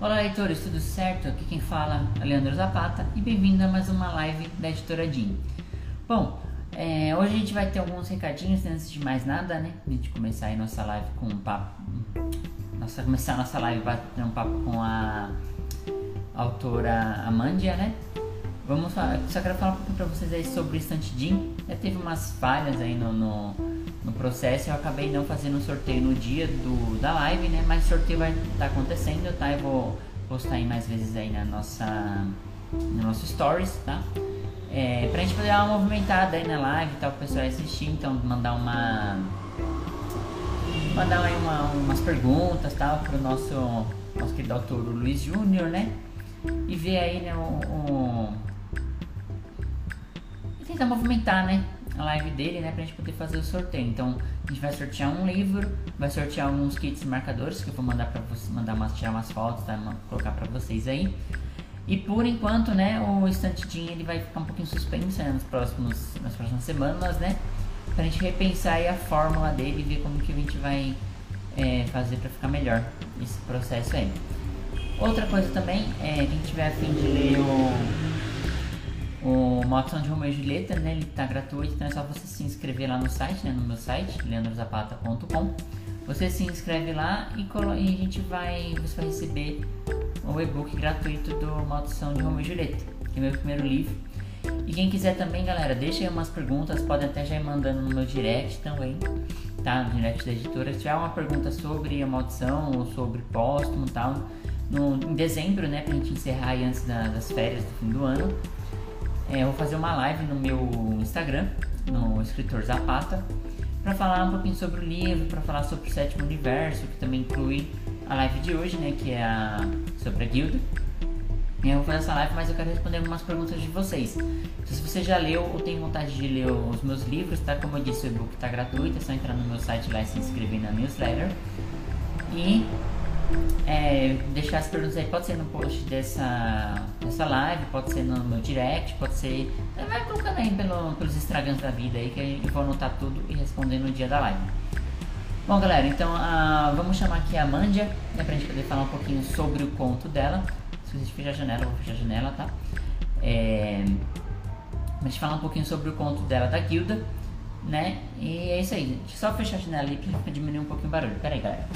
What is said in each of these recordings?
Olá, leitores, tudo certo? Aqui quem fala é Leandro Zapata e bem-vindo a mais uma live da Editora DIN. Bom, é, hoje a gente vai ter alguns recadinhos antes de mais nada, né? A gente começar aí nossa live com um papo. Nossa, começar a nossa live ter um papo com a autora Amandia, né? Vamos falar, só quero falar um pouquinho pra vocês aí sobre o Estante DIN. Já teve umas falhas aí no, no no processo eu acabei não fazendo sorteio no dia do, da live, né? Mas o sorteio vai estar tá acontecendo, tá? Eu vou postar aí mais vezes aí na nossa, no nosso stories, tá? É, pra gente poder dar uma movimentada aí na live e tal, o pessoal assistir, então mandar uma. Mandar aí uma, umas perguntas tal pro nosso, nosso querido doutor Luiz Júnior, né? E ver aí né, o, o... E tentar movimentar, né? A live dele, né, pra gente poder fazer o sorteio. Então, a gente vai sortear um livro, vai sortear alguns kits marcadores que eu vou mandar para você, mandar umas, tirar umas fotos, tá, colocar para vocês aí. E por enquanto, né, o estantidinho ele vai ficar um pouquinho suspenso né, nos próximos, nas próximas semanas, né, pra gente repensar aí a fórmula dele e ver como que a gente vai é, fazer para ficar melhor esse processo aí. Outra coisa também, é, quem tiver a fim de ler o o Motown de Romeo e Julieta, né? Ele tá gratuito, então é só você se inscrever lá no site, né? No meu site, leandrozapata.com. Você se inscreve lá e, e, a gente vai, você vai receber o e-book gratuito do Maldição de Romeo e Julieta, que é meu primeiro livro. E quem quiser também, galera, deixa aí umas perguntas, pode até já ir mandando no meu direct também, tá? No direct da editora. Se tiver uma pergunta sobre a maldição ou sobre póstumo e tal, no, em dezembro, né, pra gente encerrar aí antes da, das férias do fim do ano, é, eu vou fazer uma live no meu Instagram, no Escritor Zapata, para falar um pouquinho sobre o livro, para falar sobre o sétimo universo, que também inclui a live de hoje, né, que é a, sobre a guilda. Eu vou fazer essa live, mas eu quero responder algumas perguntas de vocês. Então, se você já leu ou tem vontade de ler os meus livros, tá? Como eu disse, o e-book está gratuito, é só entrar no meu site lá e se inscrever na newsletter. E é, deixar as perguntas aí, pode ser no post dessa, dessa live, pode ser no meu direct, pode ser. Vai colocando aí pelo, pelos estragando da vida aí que eu vou anotar tudo e responder no dia da live. Bom galera, então uh, vamos chamar aqui a Mandia, né, pra gente poder falar um pouquinho sobre o conto dela. Se você fechar a janela, eu vou fechar a janela, tá? É, gente falar um pouquinho sobre o conto dela da guilda, né? E é isso aí, gente. Só fechar a janela ali pra diminuir um pouquinho o barulho. Pera aí, galera.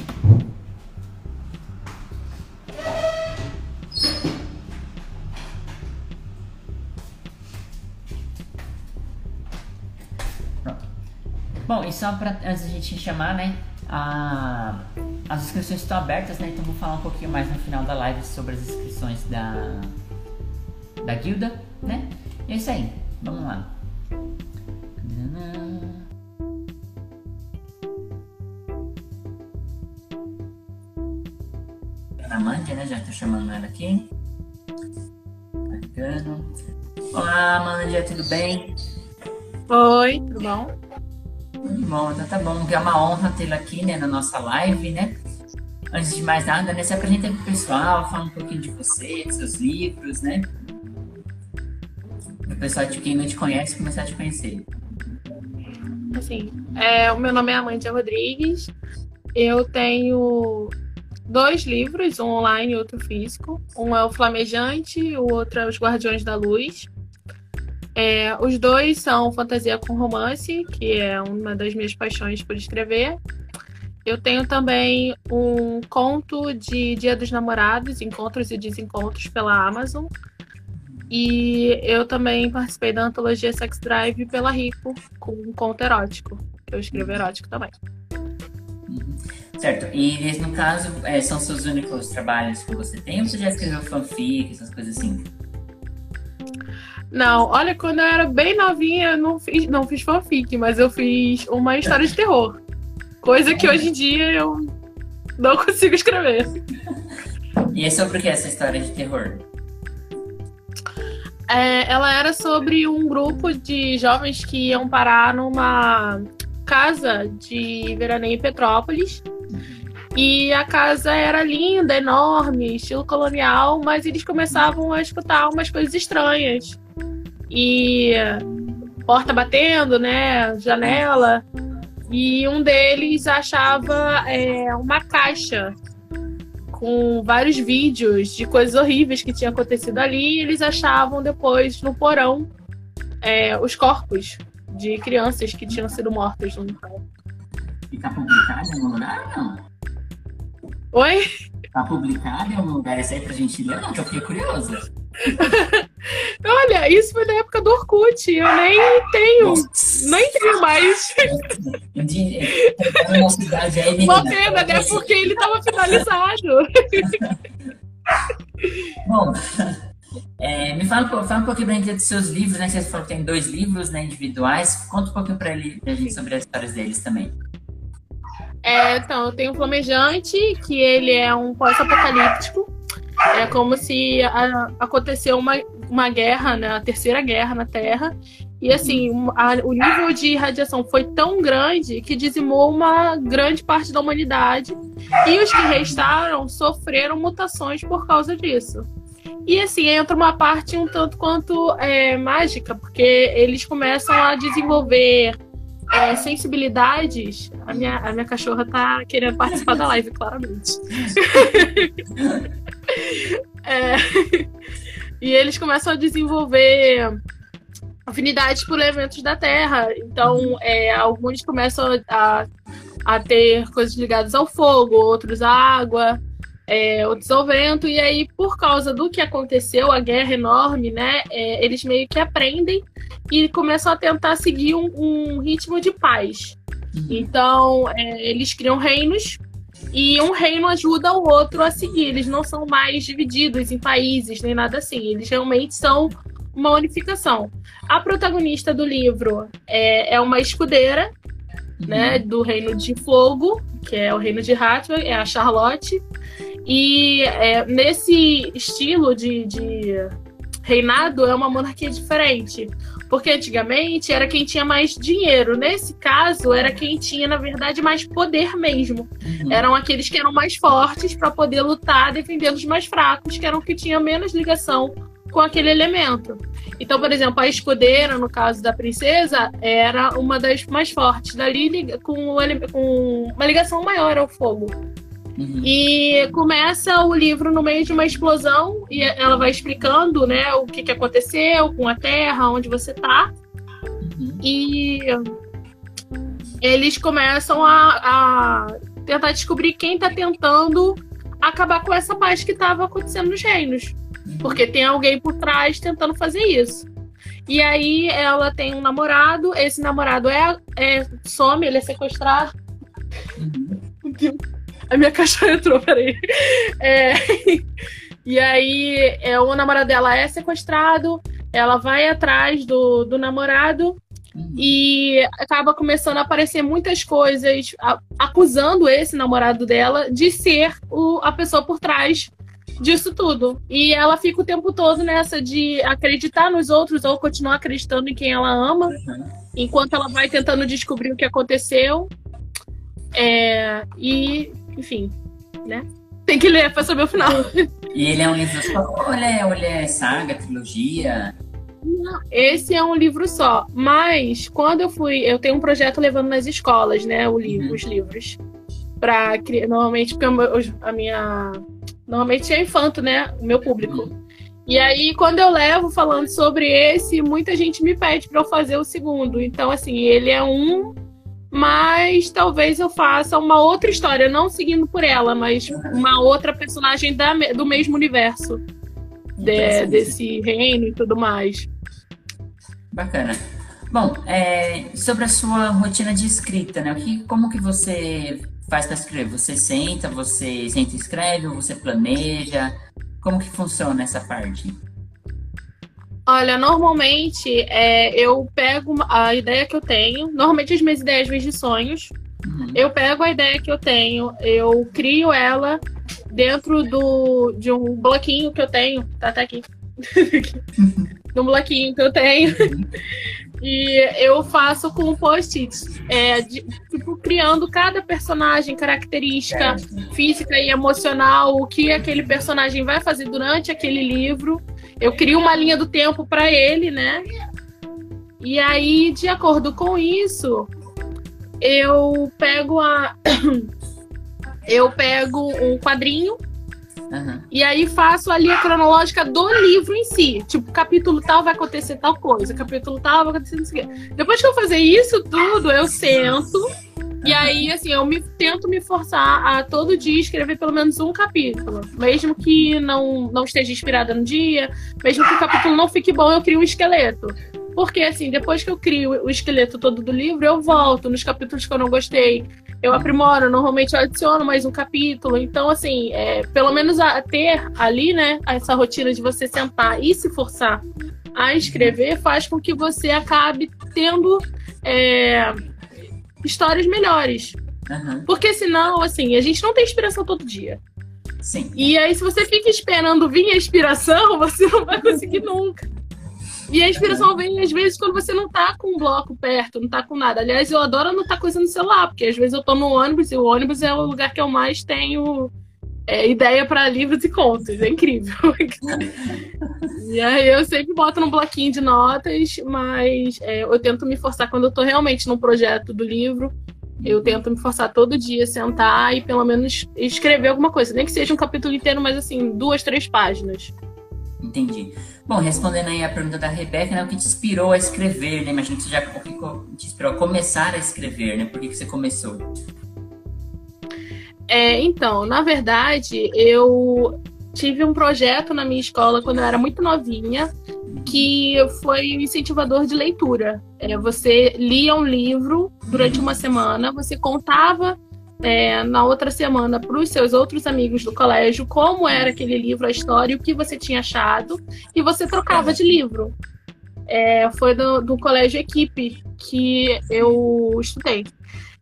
Só para antes gente chamar, né? A, as inscrições estão abertas, né? Então vou falar um pouquinho mais no final da live sobre as inscrições da, da guilda, né? E é isso aí, vamos lá. Amanda, né? Já estou chamando ela aqui. Carregando. Olá, Amanda, tudo bem? Oi, tudo bom? Bom, então tá bom, é uma honra tê-la aqui, né, na nossa live, né? Antes de mais nada, né, se apresenta pro pessoal, fala um pouquinho de você, dos seus livros, né? O pessoal de quem não te conhece começar a te conhecer. Assim, é, o meu nome é Amândia Rodrigues. Eu tenho dois livros, um online e outro físico. Um é o Flamejante, o outro é Os Guardiões da Luz. É, os dois são fantasia com romance, que é uma das minhas paixões por escrever. Eu tenho também um conto de Dia dos Namorados, Encontros e Desencontros pela Amazon. E eu também participei da antologia Sex Drive pela Rico, com um conto erótico, eu escrevo erótico também. Certo, e no caso, é, são seus únicos trabalhos que você tem ou você já escreveu fanfic, essas coisas assim? Não, olha, quando eu era bem novinha, eu não fiz, não fiz fanfic, mas eu fiz uma história de terror. Coisa que hoje em dia eu não consigo escrever. E é sobre o que essa história de terror? É, ela era sobre um grupo de jovens que iam parar numa casa de veraneio em Petrópolis. E a casa era linda, enorme, estilo colonial, mas eles começavam a escutar umas coisas estranhas e porta batendo, né? Janela. E um deles achava é, uma caixa com vários vídeos de coisas horríveis que tinham acontecido ali, e eles achavam depois no porão é, os corpos de crianças que tinham sido mortas no local. E tá publicado em algum lugar não? Oi? Tá publicado em algum lugar esse aí pra gente ler? Não, que eu fiquei curiosa. Olha, isso foi na época do Orkut. Eu nem tenho. Nossa. Nem tenho mais. De, aí, menina. Uma pena, né? Porque ele tava finalizado. Bom, é, me fala, um fala um pouquinho pra gente dos seus livros, né? Você falou que tem dois livros né, individuais. Conta um pouquinho pra, ele, pra gente sobre as histórias deles também. É, então, eu tenho o Flamejante, que ele é um pós-apocalíptico. É como se a- aconteceu uma, uma guerra, né, a terceira guerra na Terra. E assim, a- o nível de radiação foi tão grande que dizimou uma grande parte da humanidade. E os que restaram sofreram mutações por causa disso. E assim, entra uma parte um tanto quanto é, mágica, porque eles começam a desenvolver é, sensibilidades. A minha, a minha cachorra tá querendo participar da live, claramente. É, e eles começam a desenvolver afinidades por elementos da Terra. Então, é, alguns começam a, a ter coisas ligadas ao fogo, outros à água, é, outros ao vento. E aí, por causa do que aconteceu, a guerra enorme, né? é, eles meio que aprendem e começam a tentar seguir um, um ritmo de paz. Então, é, eles criam reinos e um reino ajuda o outro a seguir. Eles não são mais divididos em países nem nada assim. Eles realmente são uma unificação. A protagonista do livro é, é uma escudeira, né, do reino de fogo, que é o reino de Hathaway, é a Charlotte. E é, nesse estilo de, de reinado é uma monarquia diferente. Porque antigamente era quem tinha mais dinheiro. Nesse caso, era quem tinha, na verdade, mais poder mesmo. Uhum. Eram aqueles que eram mais fortes para poder lutar defendendo os mais fracos, que eram que tinham menos ligação com aquele elemento. Então, por exemplo, a escudeira, no caso da princesa, era uma das mais fortes dali, com, com uma ligação maior ao fogo. Uhum. E começa o livro no meio de uma explosão e ela vai explicando, né, o que, que aconteceu com a Terra, onde você tá. Uhum. E eles começam a, a tentar descobrir quem tá tentando acabar com essa paz que estava acontecendo nos reinos. Uhum. Porque tem alguém por trás tentando fazer isso. E aí ela tem um namorado, esse namorado é, é some, ele é sequestrado. Uhum. A minha cachorra entrou, peraí. É, e aí é, o namorado dela é sequestrado, ela vai atrás do, do namorado Uhum. e acaba começando a aparecer muitas coisas a- acusando esse namorado dela de ser o, a pessoa por trás disso tudo. E ela fica o tempo todo nessa de acreditar nos outros ou continuar acreditando em quem ela ama, Uhum. enquanto ela vai tentando descobrir o que aconteceu. É, e, enfim, né? Tem que ler pra saber o final. E ele é um livro só? Ou ele é, ou ele é saga, trilogia? Esse é um livro só. Mas quando eu fui, eu tenho um projeto levando nas escolas, né? O livro, Uhum. os livros. Pra criar. Normalmente, porque a minha. Normalmente é infanto, né? O meu público. E aí, quando eu levo falando sobre esse, muita gente me pede pra eu fazer o segundo. Então, assim, ele é um, mas talvez eu faça uma outra história, não seguindo por ela, mas uma outra personagem da do mesmo universo. de- desse reino e tudo mais. Bacana. Bom, é, sobre a sua rotina de escrita, né? O que, como que você faz para escrever? Você senta, você senta e escreve, ou você planeja? Como que funciona essa parte? Olha, normalmente é, eu pego a ideia que eu tenho. Normalmente as minhas ideias vêm de sonhos. Uhum. Eu pego a ideia que eu tenho, eu crio ela dentro do, de um bloquinho que eu tenho. Tá até aqui. de um bloquinho que eu tenho. E eu faço com post-its. É, de- tipo, criando cada personagem, característica física e emocional, o que aquele personagem vai fazer durante aquele livro. Eu crio uma linha do tempo para ele, né? E aí, de acordo com isso, eu pego a eu pego um quadrinho Uhum. E aí faço a linha cronológica do livro em si. Tipo, capítulo tal vai acontecer tal coisa, capítulo tal vai acontecer isso aqui. Depois que eu fazer isso tudo, eu sento. E aí, assim, eu me, tento me forçar a todo dia escrever pelo menos um capítulo. Mesmo que não, não esteja inspirada no dia, mesmo que o capítulo não fique bom, eu crio um esqueleto. Porque, assim, depois que eu crio o esqueleto todo do livro, eu volto nos capítulos que eu não gostei. Eu aprimoro, normalmente eu adiciono mais um capítulo. Então, assim, é, pelo menos a, ter ali, né, essa rotina de você sentar e se forçar a escrever faz com que você acabe tendo é, histórias melhores. Uhum. Porque senão, assim, a gente não tem inspiração todo dia. Sim. E aí, se você fica esperando vir a inspiração, você não vai conseguir nunca. E a inspiração vem, às vezes, quando você não tá com um bloco perto, não tá com nada. Aliás, eu adoro não tá coisa no celular, porque às vezes eu tô no ônibus e o ônibus é o lugar que eu mais tenho é, ideia para livros e contos. É incrível. e aí eu sempre boto num bloquinho de notas, mas é, eu tento me forçar quando eu tô realmente num projeto do livro. Eu tento me forçar todo dia, sentar e pelo menos escrever alguma coisa. Nem que seja um capítulo inteiro, mas assim, duas, três páginas. Entendi. Bom, respondendo aí a pergunta da Rebeca, né, o que te inspirou a escrever, né? Imagina que você já ficou, te inspirou a começar a escrever, né? Por que, que você começou? É, então, na verdade, eu tive um projeto na minha escola quando eu era muito novinha, que foi o incentivador de leitura. É, você lia um livro durante uma semana, você contava é, na outra semana para os seus outros amigos do colégio como era aquele livro, a história, o que você tinha achado, e você trocava de livro. É, foi do, do colégio Equipe que eu estudei.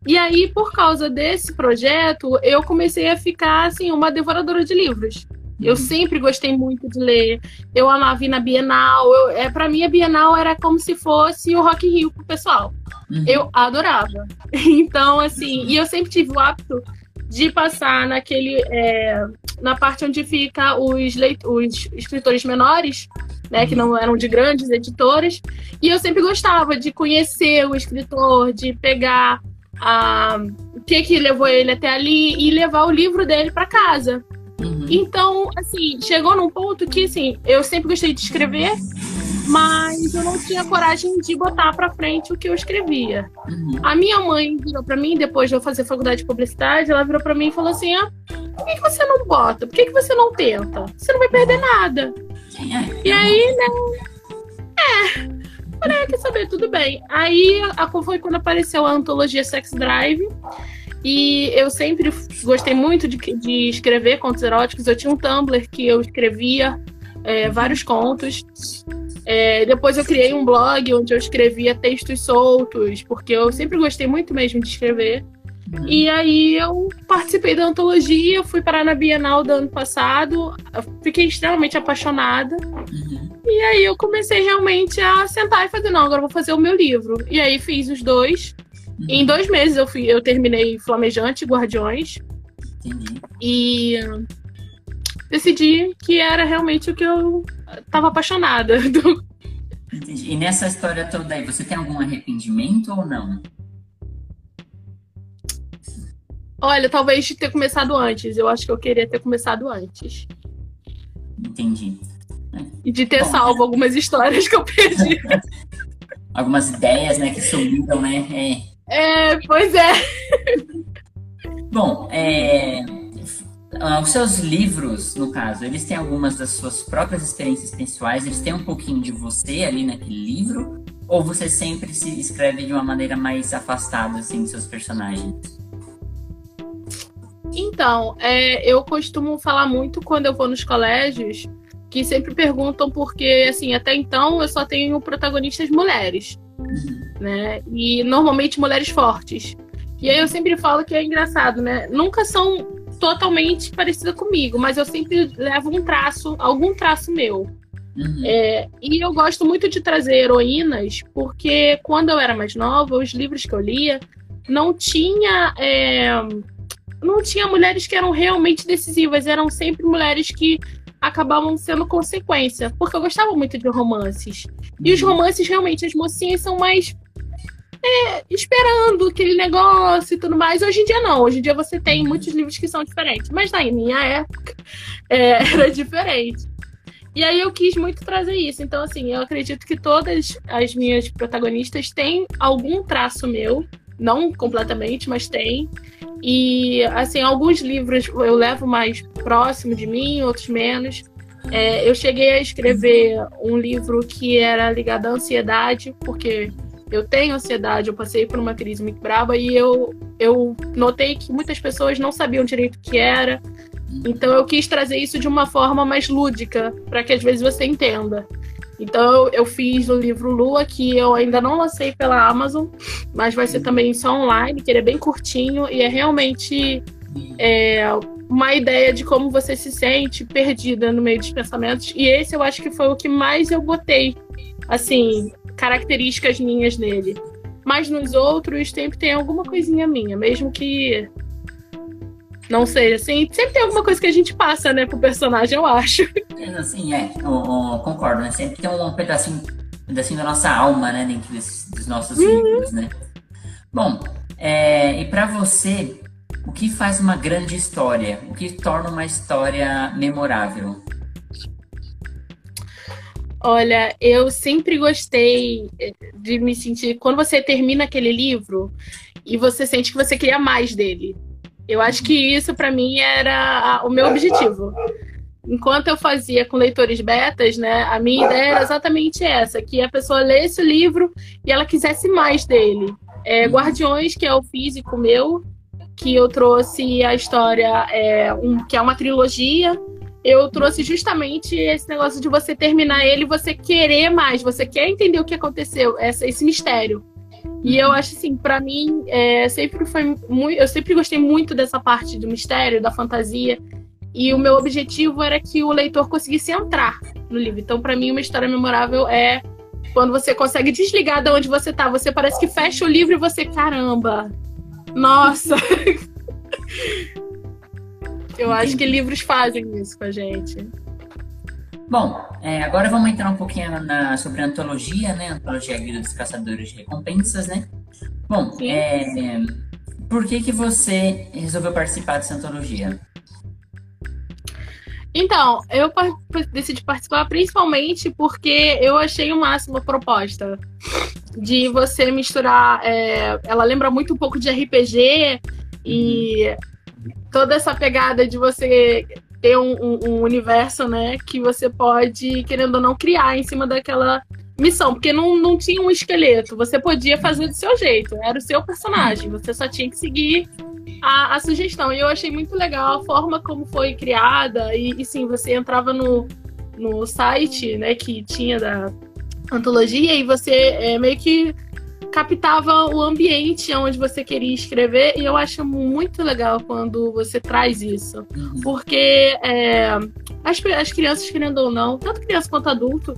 E aí, por causa desse projeto, eu comecei a ficar assim, uma devoradora de livros. Eu sempre gostei muito de ler. Eu amava ir na Bienal. Eu, é, para mim, a Bienal era como se fosse o Rock Rio pro pessoal. Uhum. Eu adorava. Então, assim, e eu sempre tive o hábito de passar naquele é, na parte onde fica os, leit os escritores menores, né, que não eram de grandes editoras, e eu sempre gostava de conhecer o escritor, de pegar a, o que que levou ele até ali e levar o livro dele para casa. Uhum. Então, assim, chegou num ponto que, assim, eu sempre gostei de escrever, mas eu não tinha coragem de botar para frente o que eu escrevia. Uhum. A minha mãe virou para mim, depois de eu fazer faculdade de publicidade, ela virou para mim e falou assim: ah, por que, que você não bota? Por que, que você não tenta? Você não vai perder nada. É, e aí, né? É. Falei, ah, quer saber, tudo bem. Aí foi quando apareceu a antologia Sex Drive. E eu sempre gostei muito de, de escrever contos eróticos. Eu tinha um Tumblr que eu escrevia é, vários contos. É, depois eu criei um blog onde eu escrevia textos soltos, porque eu sempre gostei muito mesmo de escrever. E aí eu participei da antologia, fui parar na Bienal do ano passado, fiquei extremamente apaixonada. Uhum. E aí eu comecei realmente a sentar e fazer, não, agora vou fazer o meu livro. E aí fiz os dois. Em dois meses eu, fui, eu terminei Flamejante e Guardiões. Entendi. E decidi que era realmente o que eu estava apaixonada. Entendi. E nessa história toda aí, você tem algum arrependimento ou não? Olha, talvez ter começado antes. Eu acho que eu queria ter começado antes. Entendi. E de ter Bom, salvo algumas histórias que eu perdi. algumas ideias, né, que sumiram, né? É. É, pois é. Bom, é, os seus livros, no caso, eles têm algumas das suas próprias experiências pessoais, eles têm um pouquinho de você ali naquele livro? Ou você sempre se escreve de uma maneira mais afastada, assim, dos seus personagens? Então, é, eu costumo falar muito quando eu vou nos colégios, que sempre perguntam porque, assim, até então eu só tenho protagonistas mulheres né? E normalmente mulheres fortes. E aí eu sempre falo que é engraçado, né? Nunca são totalmente parecidas comigo, mas eu sempre levo um traço, algum traço meu. Uhum. É, e eu gosto muito de trazer heroínas, porque quando eu era mais nova, os livros que eu lia não tinha. É, não tinha mulheres que eram realmente decisivas, eram sempre mulheres que acabavam sendo consequência, porque eu gostava muito de romances. E os uhum. romances, realmente, as mocinhas são mais é, esperando aquele negócio e tudo mais. Hoje em dia não. Hoje em dia você tem muitos livros que são diferentes. Mas na minha época é, era diferente. E aí eu quis muito trazer isso. Então, assim, eu acredito que todas as minhas protagonistas têm algum traço meu. Não completamente, mas tem. E, assim, alguns livros eu levo mais próximo de mim, outros menos. É, eu cheguei a escrever um livro que era ligado à ansiedade, porque eu tenho ansiedade, eu passei por uma crise muito brava e eu, eu notei que muitas pessoas não sabiam direito o que era. Então eu quis trazer isso de uma forma mais lúdica, para que às vezes você entenda. Então eu fiz o livro Lua, que eu ainda não lancei pela Amazon, mas vai ser também só online, que ele é bem curtinho e é realmente é, uma ideia de como você se sente perdida no meio dos pensamentos. E esse eu acho que foi o que mais eu botei, assim, características minhas nele. Mas nos outros sempre tem alguma coisinha minha, mesmo que não seja assim. Sempre tem alguma coisa que a gente passa, né, pro personagem, eu acho. Assim, é, eu, eu concordo, né? Sempre tem um pedacinho, pedacinho da nossa alma, né, dentro desses, dos nossos uhum. livros, né? Bom, é, e para você, o que faz uma grande história? O que torna uma história memorável? Olha, eu sempre gostei eh, de me sentir. Quando você termina aquele livro e você sente que você queria mais dele. Eu acho que isso, para mim, era o meu objetivo. Enquanto eu fazia com leitores betas, né, a minha ideia era exatamente essa: que a pessoa lesse o livro e ela quisesse mais dele. É, Guardiões, que é o físico meu, que eu trouxe a história, é, um, que é uma trilogia, eu trouxe justamente esse negócio de você terminar ele e você querer mais, você quer entender o que aconteceu, essa, esse mistério. E eu acho assim, para mim, é, sempre foi muito, eu sempre gostei muito dessa parte do mistério, da fantasia. E o meu objetivo era que o leitor conseguisse entrar no livro. Então, para mim, uma história memorável é quando você consegue desligar de onde você tá. Você parece que fecha o livro e você, caramba, nossa! Eu acho que livros fazem isso com a gente. Bom, é, agora vamos entrar um pouquinho na, sobre a antologia, né? Antologia Guia dos Caçadores de Recompensas, né? Bom, é, por que que você resolveu participar dessa antologia? Então, eu decidi participar principalmente porque eu achei o máximo a proposta de você misturar. É, ela lembra muito um pouco de RPG e toda essa pegada de você ter um, um, um, universo, né, que você pode, querendo ou não, criar em cima daquela missão, porque não, não tinha um esqueleto, você podia fazer do seu jeito, era o seu personagem, você só tinha que seguir a, a sugestão. E eu achei muito legal a forma como foi criada, e, e sim, você entrava no, no site, né, que tinha da antologia, e você é, meio que captava o ambiente onde você queria escrever e eu acho muito legal quando você traz isso. Uhum. Porque é, as, as crianças, querendo ou não, tanto criança quanto adulto,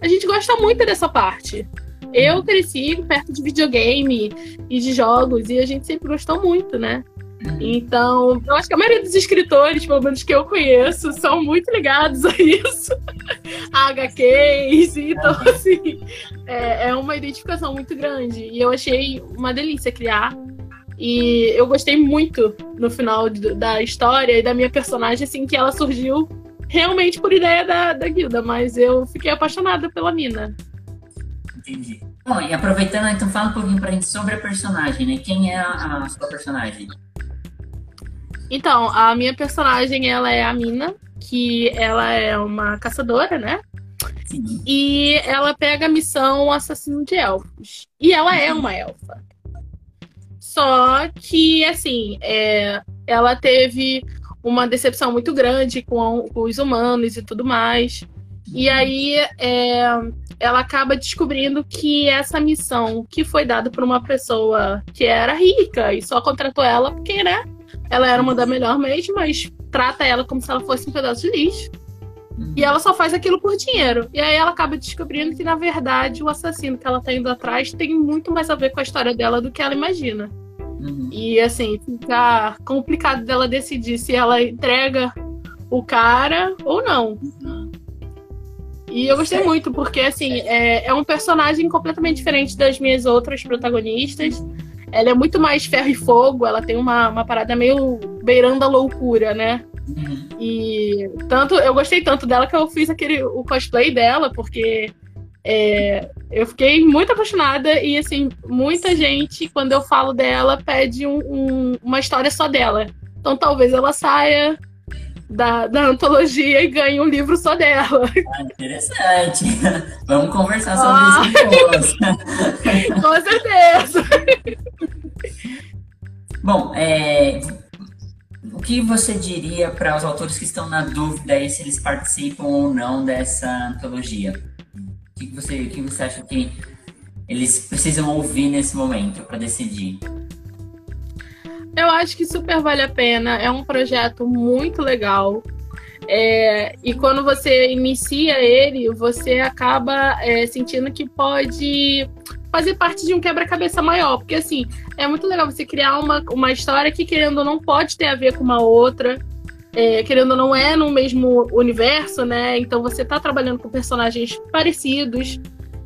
a gente gosta muito dessa parte. Eu cresci perto de videogame e de jogos e a gente sempre gostou muito, né? Então, eu acho que a maioria dos escritores, pelo menos que eu conheço, são muito ligados a isso. a HQs, então, assim, é, é uma identificação muito grande. E eu achei uma delícia criar. E eu gostei muito no final da história e da minha personagem, assim, que ela surgiu realmente por ideia da, da guilda, mas eu fiquei apaixonada pela mina. Entendi. Bom, e aproveitando, então fala um pouquinho pra gente sobre a personagem, né? Quem é a, a sua personagem? Então, a minha personagem, ela é a Mina, que ela é uma caçadora, né? Sim. E ela pega a missão Assassino de Elfos. E ela é uma elfa. Só que, assim, é, ela teve uma decepção muito grande com, com os humanos e tudo mais. E aí é, ela acaba descobrindo que essa missão que foi dada por uma pessoa que era rica e só contratou ela porque, né? Ela era uma da melhor mesmo, mas trata ela como se ela fosse um pedaço de lixo. Uhum. E ela só faz aquilo por dinheiro. E aí ela acaba descobrindo que, na verdade, o assassino que ela tá indo atrás tem muito mais a ver com a história dela do que ela imagina. Uhum. E assim, fica complicado dela decidir se ela entrega o cara ou não. Uhum. E eu gostei muito, porque assim, é, é um personagem completamente diferente das minhas outras protagonistas. Ela é muito mais ferro e fogo, ela tem uma, uma parada meio beirando a loucura, né? Uhum. E tanto eu gostei tanto dela que eu fiz aquele o cosplay dela, porque é, eu fiquei muito apaixonada e assim, muita gente, quando eu falo dela, pede um, um, uma história só dela. Então talvez ela saia da, da antologia e ganhe um livro só dela. Ah, interessante. Vamos conversar sobre ah. isso depois. Com certeza. Bom, é, o que você diria para os autores que estão na dúvida aí se eles participam ou não dessa antologia? O que você, o que você acha que eles precisam ouvir nesse momento para decidir? Eu acho que super vale a pena. É um projeto muito legal. É, e quando você inicia ele, você acaba é, sentindo que pode fazer parte de um quebra-cabeça maior. Porque, assim, é muito legal você criar uma, uma história que, querendo ou não, pode ter a ver com uma outra. É, querendo ou não, é no mesmo universo, né? Então, você tá trabalhando com personagens parecidos,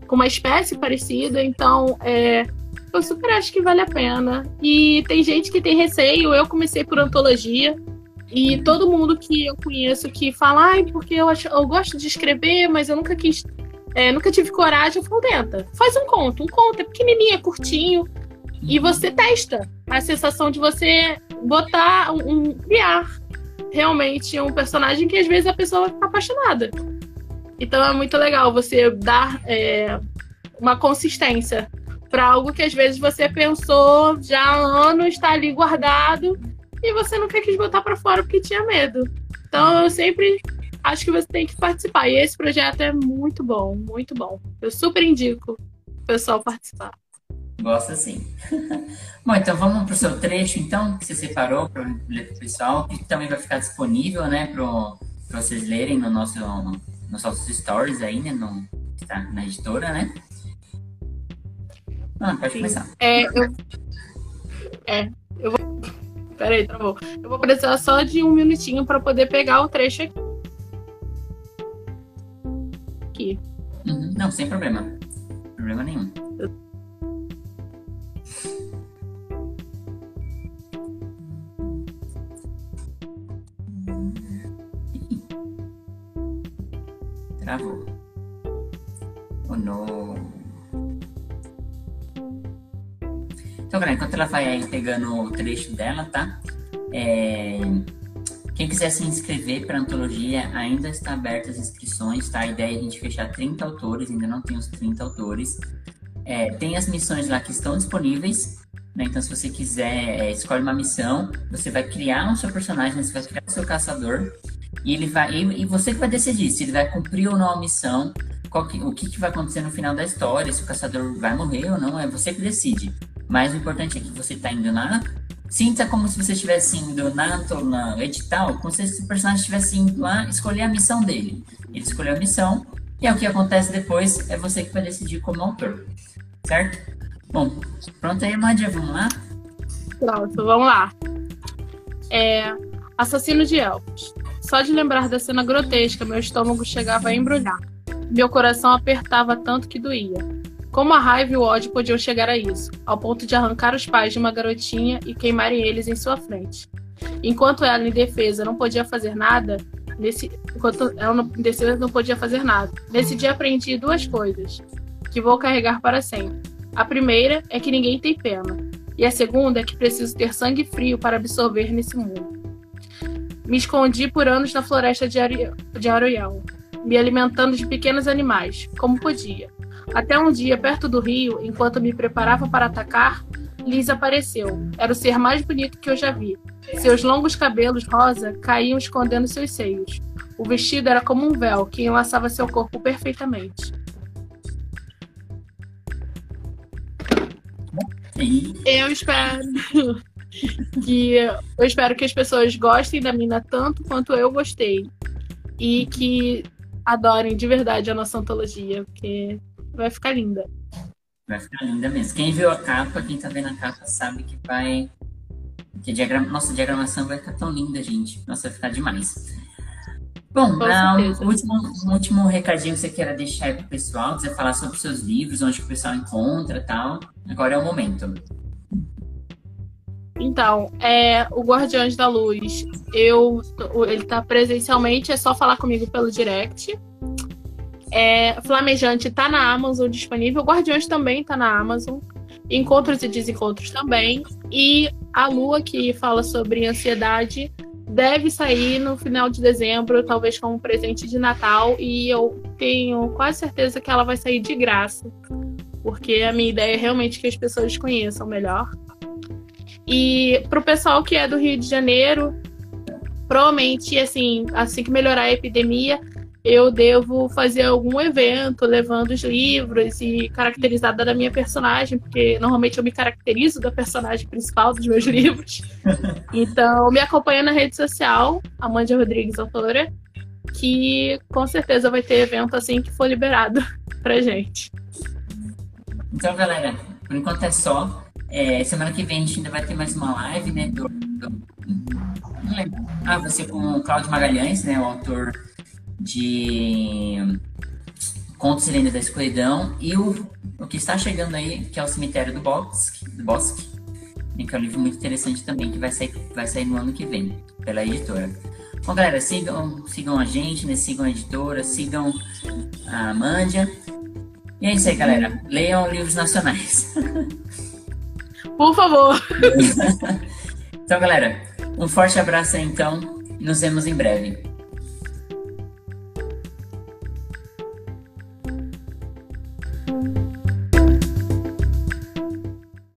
com uma espécie parecida. Então, é, eu super acho que vale a pena. E tem gente que tem receio. Eu comecei por antologia. E todo mundo que eu conheço que fala, ai, porque eu, acho, eu gosto de escrever, mas eu nunca quis. É, nunca tive coragem, eu falo, tenta, faz um conto. Um conto é pequenininho, é curtinho. E você testa a sensação de você botar um, um criar realmente um personagem que às vezes a pessoa vai ficar apaixonada. Então é muito legal você dar é, uma consistência para algo que às vezes você pensou já há anos, está ali guardado e você nunca quis botar para fora porque tinha medo. Então eu sempre acho que você tem que participar. E esse projeto é muito bom, muito bom. Eu super indico o pessoal participar. Gosta sim. bom, então vamos para o seu trecho, então, que você separou para o pessoal, que também vai ficar disponível, né, para vocês lerem no nosso, no, nos nossos stories aí, né, no, tá na editora, né? Ah, pode Sim. começar. É, eu. É, eu vou. Peraí, travou. Eu vou precisar só de um minutinho para poder pegar o trecho aqui. aqui. Uhum. Não, sem problema. Problema nenhum. Travou. Oh, não. Então, galera, enquanto ela vai aí pegando o trecho dela, tá? É... Quem quiser se inscrever para a antologia, ainda está aberta as inscrições, tá? A ideia é a gente fechar 30 autores, ainda não tem os 30 autores. É, tem as missões lá que estão disponíveis, né? Então, se você quiser, é, escolhe uma missão, você vai criar um seu personagem, você vai criar o seu caçador, e ele vai e, e você que vai decidir se ele vai cumprir ou não a missão, que, o que, que vai acontecer no final da história, se o caçador vai morrer ou não, é você que decide. Mas o importante é que você está indo na. Sinta como se você estivesse indo na, na edital, como se o personagem estivesse indo lá escolher a missão dele. Ele escolheu a missão, e é o que acontece depois é você que vai decidir como autor. Certo? Bom, pronto aí, Madia, vamos lá? Pronto, vamos lá. É, assassino de elfos. Só de lembrar da cena grotesca, meu estômago chegava a embrulhar. Meu coração apertava tanto que doía. Como a raiva e o ódio podiam chegar a isso, ao ponto de arrancar os pais de uma garotinha e queimarem eles em sua frente. Enquanto ela, em defesa, não podia fazer nada, nesse, enquanto ela não, em defesa não podia fazer nada. Nesse dia aprendi duas coisas, que vou carregar para sempre. A primeira é que ninguém tem pena, e a segunda é que preciso ter sangue frio para absorver nesse mundo. Me escondi por anos na floresta de, Ari de Aroyal, me alimentando de pequenos animais, como podia. Até um dia, perto do rio, enquanto me preparava para atacar, Liz apareceu. Era o ser mais bonito que eu já vi. Seus longos cabelos rosa caíam escondendo seus seios. O vestido era como um véu que enlaçava seu corpo perfeitamente. Eu espero que eu espero que as pessoas gostem da mina tanto quanto eu gostei e que adorem de verdade a nossa antologia, porque vai ficar linda. Vai ficar linda mesmo. Quem viu a capa, quem tá vendo a capa, sabe que vai. Que a diagram... Nossa, a diagramação vai ficar tão linda, gente. Nossa, vai ficar demais. Bom, um último, um último recadinho que você queira deixar aí pro pessoal, quiser falar sobre os seus livros, onde que o pessoal encontra e tal. Agora é o momento. Então, é, o Guardiões da Luz, eu, ele tá presencialmente, é só falar comigo pelo direct. É, Flamejante tá na Amazon disponível, Guardiões também tá na Amazon. Encontros e Desencontros também. E a Lua, que fala sobre ansiedade, deve sair no final de dezembro, talvez como presente de Natal. E eu tenho quase certeza que ela vai sair de graça. Porque a minha ideia é realmente que as pessoas conheçam melhor. E para o pessoal que é do Rio de Janeiro, provavelmente, assim, assim que melhorar a epidemia, eu devo fazer algum evento levando os livros e caracterizada da minha personagem, porque normalmente eu me caracterizo da personagem principal dos meus livros. Então, me acompanha na rede social, Amanda Rodrigues, autora, que com certeza vai ter evento assim que for liberado pra gente. Então, galera, por enquanto é só. É, semana que vem a gente ainda vai ter mais uma live, né? Do, do... Não lembro. Ah, você com o Cláudio Magalhães, né? O autor de Contos e Lendas da Escuridão e o, o que está chegando aí, que é o Cemitério do Bosque, do Bosque que é um livro muito interessante também, que vai sair, vai sair no ano que vem, pela editora. Bom, galera, sigam, sigam a gente, né? sigam a editora, sigam a Amândia. E é isso aí, galera. Leiam livros nacionais. Por favor. então, galera, um forte abraço aí, então, nos vemos em breve.